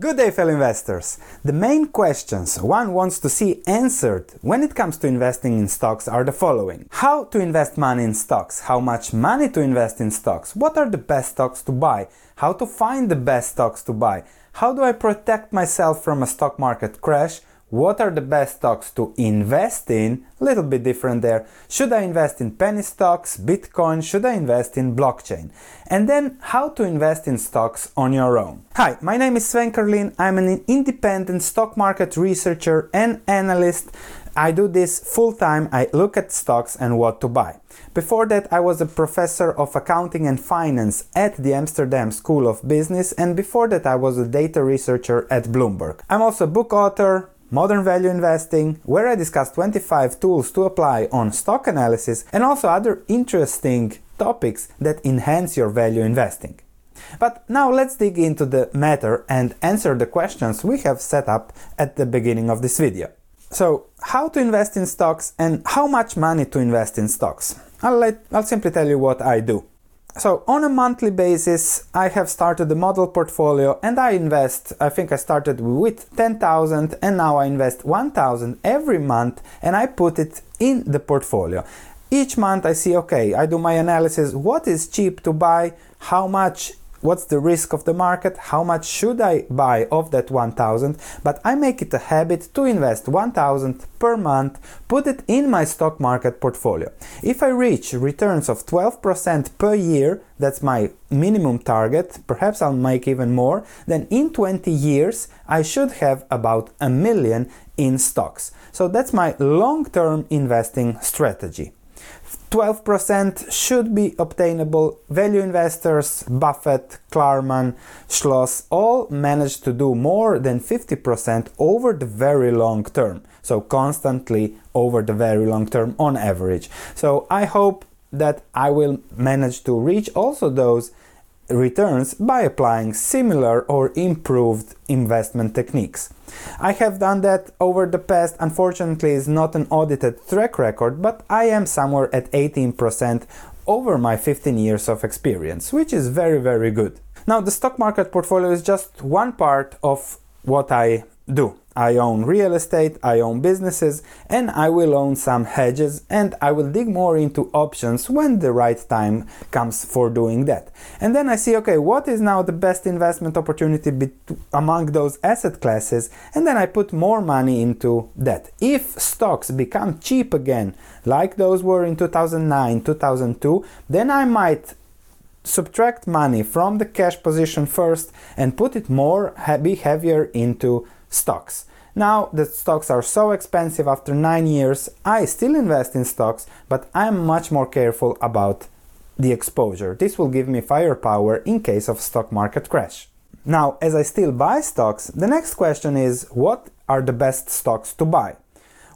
Good day, fellow investors. The main questions one wants to see answered when it comes to investing in stocks are the following How to invest money in stocks? How much money to invest in stocks? What are the best stocks to buy? How to find the best stocks to buy? How do I protect myself from a stock market crash? What are the best stocks to invest in? A little bit different there. Should I invest in penny stocks, Bitcoin? Should I invest in blockchain? And then how to invest in stocks on your own. Hi, my name is Sven Carlin. I'm an independent stock market researcher and analyst. I do this full time. I look at stocks and what to buy. Before that, I was a professor of accounting and finance at the Amsterdam School of Business, and before that, I was a data researcher at Bloomberg. I'm also a book author, Modern Value Investing, where I discuss 25 tools to apply on stock analysis and also other interesting topics that enhance your value investing. But now let's dig into the matter and answer the questions we have set up at the beginning of this video. So, how to invest in stocks and how much money to invest in stocks? I'll, let, I'll simply tell you what I do. So, on a monthly basis, I have started a model portfolio and I invest. I think I started with 10,000 and now I invest 1,000 every month and I put it in the portfolio. Each month I see, okay, I do my analysis what is cheap to buy, how much what's the risk of the market, how much should I buy of that 1000, but I make it a habit to invest 1000 per month, put it in my stock market portfolio. If I reach returns of 12% per year, that's my minimum target, perhaps I'll make even more, then in 20 years I should have about a million in stocks. So that's my long term investing strategy. 12% should be obtainable. Value investors, Buffett, Klarman, Schloss, all managed to do more than 50% over the very long term. So, constantly over the very long term on average. So, I hope that I will manage to reach also those returns by applying similar or improved investment techniques. I have done that over the past, unfortunately, is not an audited track record, but I am somewhere at 18% over my 15 years of experience, which is very, very good. Now, the stock market portfolio is just one part of what I do. I own real estate, I own businesses, and I will own some hedges, and I will dig more into options when the right time comes for doing that. And then I see, okay, what is now the best investment opportunity be- among those asset classes, and then I put more money into that. If stocks become cheap again, like those were in 2009, 2002, then I might subtract money from the cash position first and put it more be heavier into stocks. Now that stocks are so expensive after 9 years, I still invest in stocks, but I'm much more careful about the exposure. This will give me firepower in case of stock market crash. Now, as I still buy stocks, the next question is what are the best stocks to buy?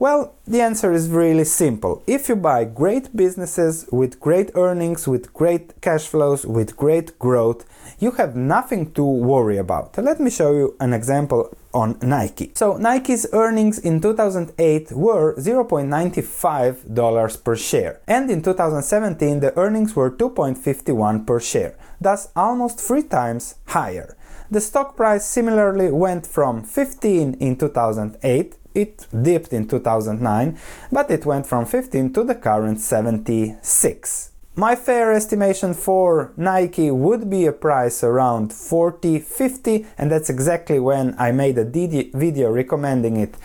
Well, the answer is really simple. If you buy great businesses with great earnings, with great cash flows, with great growth, you have nothing to worry about. Let me show you an example on Nike. So, Nike's earnings in 2008 were $0.95 per share, and in 2017 the earnings were 2.51 per share, thus almost three times higher. The stock price similarly went from 15 in 2008 it dipped in 2009, but it went from 15 to the current 76. My fair estimation for Nike would be a price around 40 50, and that's exactly when I made a video recommending it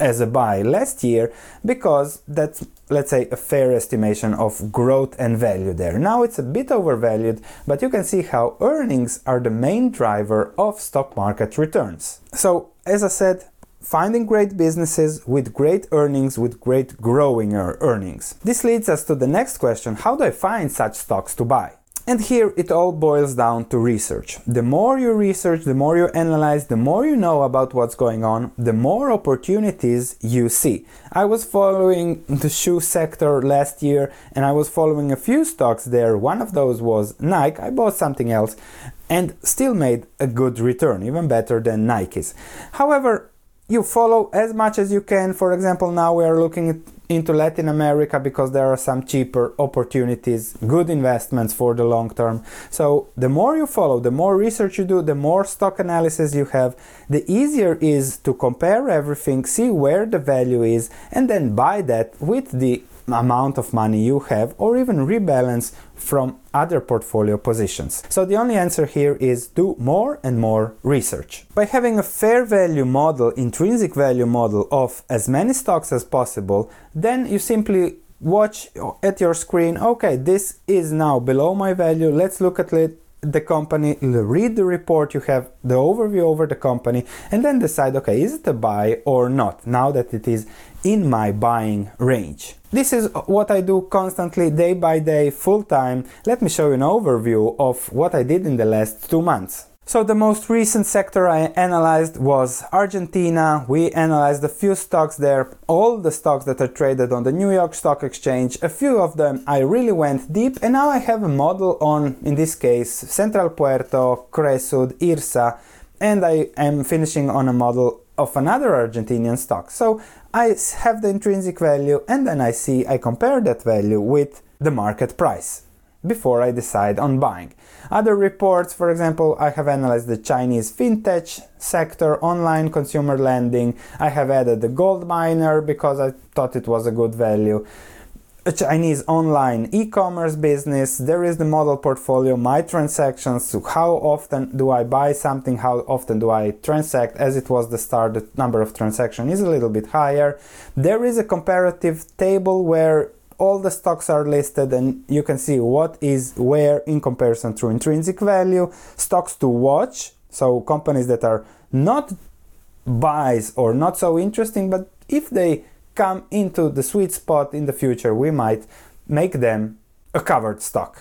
as a buy last year because that's let's say a fair estimation of growth and value there. Now it's a bit overvalued, but you can see how earnings are the main driver of stock market returns. So, as I said, finding great businesses with great earnings, with great growing earnings. This leads us to the next question how do I find such stocks to buy? And here it all boils down to research. The more you research, the more you analyze, the more you know about what's going on, the more opportunities you see. I was following the shoe sector last year and I was following a few stocks there. One of those was Nike. I bought something else and still made a good return, even better than Nike's. However, you follow as much as you can. For example, now we are looking into Latin America because there are some cheaper opportunities, good investments for the long term. So, the more you follow, the more research you do, the more stock analysis you have, the easier is to compare everything, see where the value is, and then buy that with the amount of money you have or even rebalance from other portfolio positions. So the only answer here is do more and more research. By having a fair value model, intrinsic value model of as many stocks as possible, then you simply watch at your screen, okay, this is now below my value, let's look at it the company, read the report, you have the overview over the company, and then decide okay, is it a buy or not now that it is in my buying range. This is what I do constantly, day by day, full time. Let me show you an overview of what I did in the last two months. So the most recent sector I analyzed was Argentina. We analyzed a few stocks there, all the stocks that are traded on the New York Stock Exchange. A few of them I really went deep and now I have a model on, in this case, Central Puerto, Cresud, IRSA, and I am finishing on a model of another Argentinian stock. So I have the intrinsic value and then I see I compare that value with the market price before I decide on buying. Other reports, for example, I have analyzed the Chinese fintech sector, online consumer lending. I have added the gold miner because I thought it was a good value. A Chinese online e-commerce business. There is the model portfolio, my transactions. So how often do I buy something? How often do I transact? As it was the start, the number of transactions is a little bit higher. There is a comparative table where all the stocks are listed and you can see what is where in comparison to intrinsic value stocks to watch so companies that are not buys or not so interesting but if they come into the sweet spot in the future we might make them a covered stock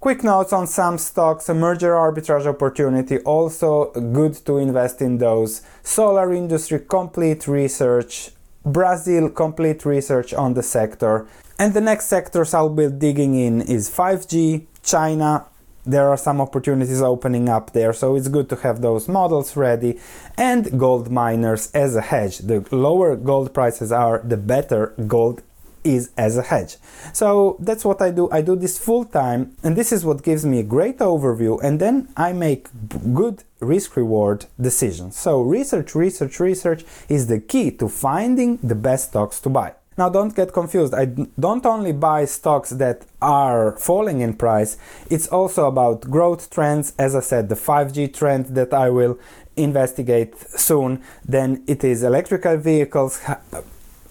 Quick notes on some stocks, a merger arbitrage opportunity, also good to invest in those. Solar industry, complete research. Brazil, complete research on the sector. And the next sectors I'll be digging in is 5G, China. There are some opportunities opening up there, so it's good to have those models ready. And gold miners as a hedge. The lower gold prices are, the better gold is as a hedge. So that's what I do. I do this full time, and this is what gives me a great overview, and then I make good risk reward decisions. So, research, research, research is the key to finding the best stocks to buy. Now, don't get confused. I don't only buy stocks that are falling in price, it's also about growth trends. As I said, the 5G trend that I will investigate soon. Then it is electrical vehicles,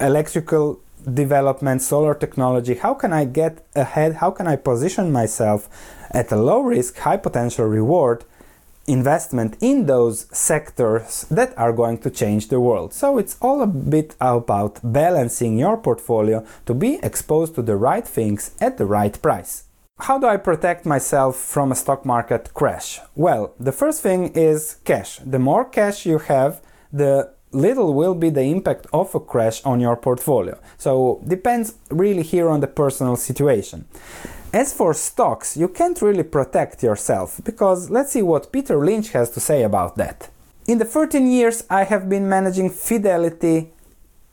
electrical development, solar technology. How can I get ahead? How can I position myself at a low risk, high potential reward? Investment in those sectors that are going to change the world. So it's all a bit about balancing your portfolio to be exposed to the right things at the right price. How do I protect myself from a stock market crash? Well, the first thing is cash. The more cash you have, the little will be the impact of a crash on your portfolio. So depends really here on the personal situation. As for stocks, you can't really protect yourself because let's see what Peter Lynch has to say about that. In the 13 years I have been managing Fidelity,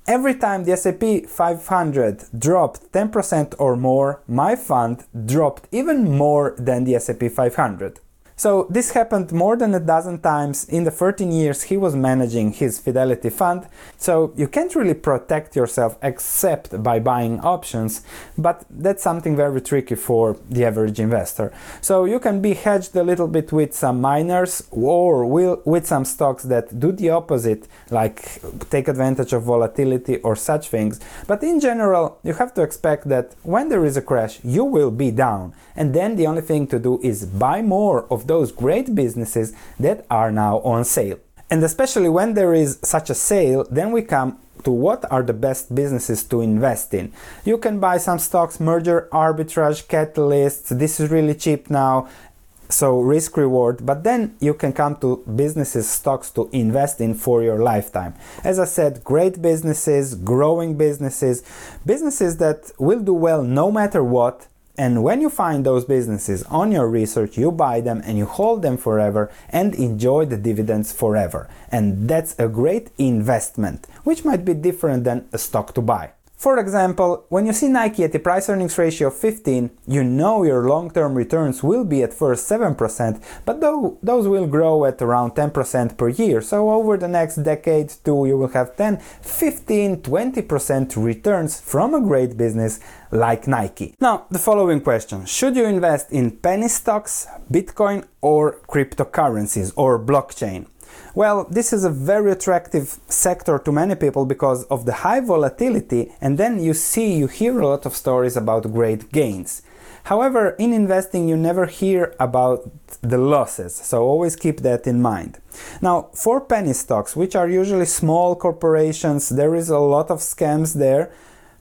every time the S&P 500 dropped 10% or more, my fund dropped even more than the S&P 500. So this happened more than a dozen times in the 13 years he was managing his Fidelity fund. So you can't really protect yourself except by buying options, but that's something very tricky for the average investor. So you can be hedged a little bit with some miners or with some stocks that do the opposite, like take advantage of volatility or such things. But in general, you have to expect that when there is a crash, you will be down. And then the only thing to do is buy more of those great businesses that are now on sale. And especially when there is such a sale, then we come to what are the best businesses to invest in. You can buy some stocks, merger arbitrage, catalysts, this is really cheap now, so risk reward, but then you can come to businesses, stocks to invest in for your lifetime. As I said, great businesses, growing businesses, businesses that will do well no matter what, And when you find those businesses on your research, you buy them and you hold them forever and enjoy the dividends forever. And that's a great investment, which might be different than a stock to buy. For example, when you see Nike at a price earnings ratio of 15, you know your long term returns will be at first 7%, but those will grow at around 10% per year. So over the next decade, too, you will have 10, 15, 20% returns from a great business like Nike. Now, the following question Should you invest in penny stocks, Bitcoin, or cryptocurrencies or blockchain? Well, this is a very attractive sector to many people because of the high volatility, and then you see, you hear a lot of stories about great gains. However, in investing, you never hear about the losses, so always keep that in mind. Now, for penny stocks, which are usually small corporations, there is a lot of scams there.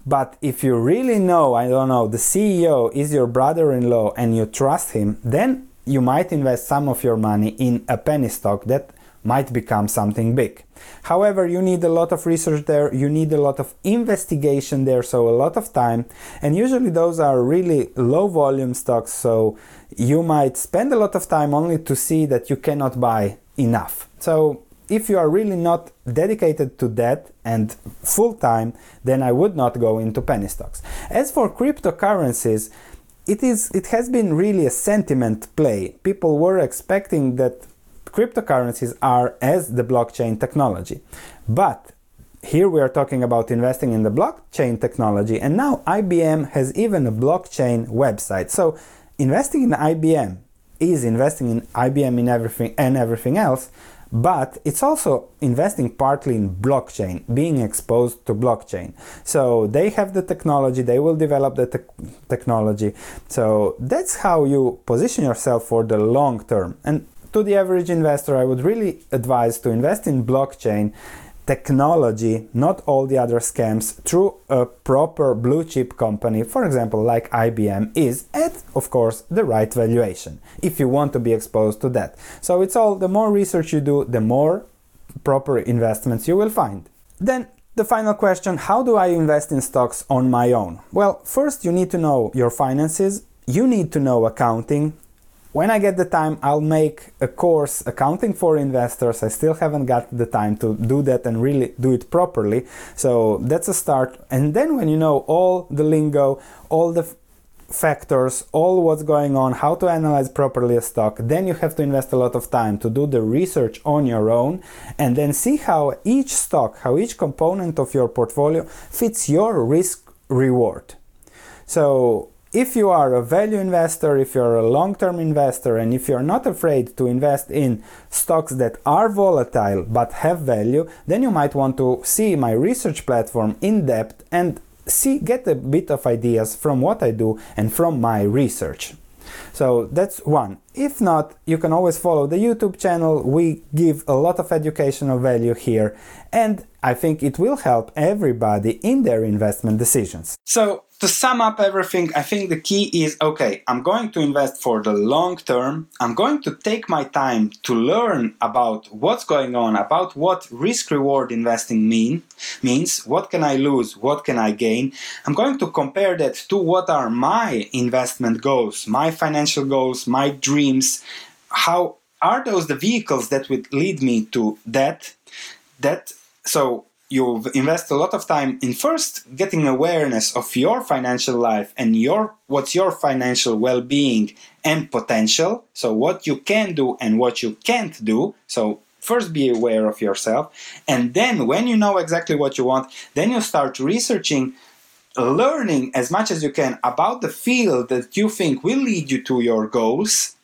But if you really know, I don't know, the CEO is your brother in law and you trust him, then you might invest some of your money in a penny stock that might become something big. However, you need a lot of research there, you need a lot of investigation there, so a lot of time. And usually those are really low volume stocks, so you might spend a lot of time only to see that you cannot buy enough. So if you are really not dedicated to that and full time, then I would not go into penny stocks. As for cryptocurrencies, it is it has been really a sentiment play. People were expecting that cryptocurrencies are as the blockchain technology. But here we are talking about investing in the blockchain technology, and now IBM has even a blockchain website. So investing in IBM is investing in IBM in everything and everything else, but it's also investing partly in blockchain, being exposed to blockchain. So they have the technology, they will develop the te- technology. So that's how you position yourself for the long term. And to the average investor, I would really advise to invest in blockchain technology, not all the other scams, through a proper blue chip company, for example, like IBM, is at, of course, the right valuation if you want to be exposed to that. So it's all the more research you do, the more proper investments you will find. Then the final question How do I invest in stocks on my own? Well, first you need to know your finances, you need to know accounting, when I get the time, I'll make a course accounting for investors. I still haven't got the time to do that and really do it properly. So that's a start. And then when you know all the lingo, all the factors, all what's going on, how to analyze properly a stock, then you have to invest a lot of time to do the research on your own and then see how each stock, how each component of your portfolio fits your risk reward. So if you are a value investor, if you're a long term investor, and if you're not afraid to invest in stocks that are volatile but have value, then you might want to see my research platform in depth and see get a bit of ideas from what I do and from my research. So that's one. If not, you can always follow the YouTube channel. We give a lot of educational value here, and I think it will help everybody in their investment decisions. So, to sum up everything, I think the key is okay, I'm going to invest for the long term. I'm going to take my time to learn about what's going on, about what risk reward investing mean means, what can I lose, what can I gain. I'm going to compare that to what are my investment goals, my financial goals, my dreams. How are those the vehicles that would lead me to that? That so you invest a lot of time in first getting awareness of your financial life and your what's your financial well-being and potential. So what you can do and what you can't do. So first be aware of yourself. And then when you know exactly what you want then you start researching learning as much as you can about the field that you think will lead you to your goals.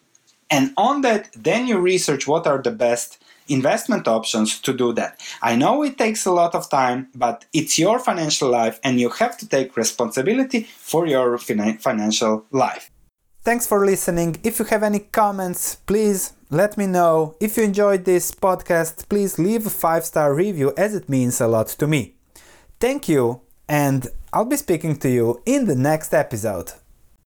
And on that then you research what are the best investment options to do that. I know it takes a lot of time, but it's your financial life and you have to take responsibility for your financial life. Thanks for listening. If you have any comments, please let me know. If you enjoyed this podcast, please leave a five star review as it means a lot to me. Thank you, and I'll be speaking to you in the next episode.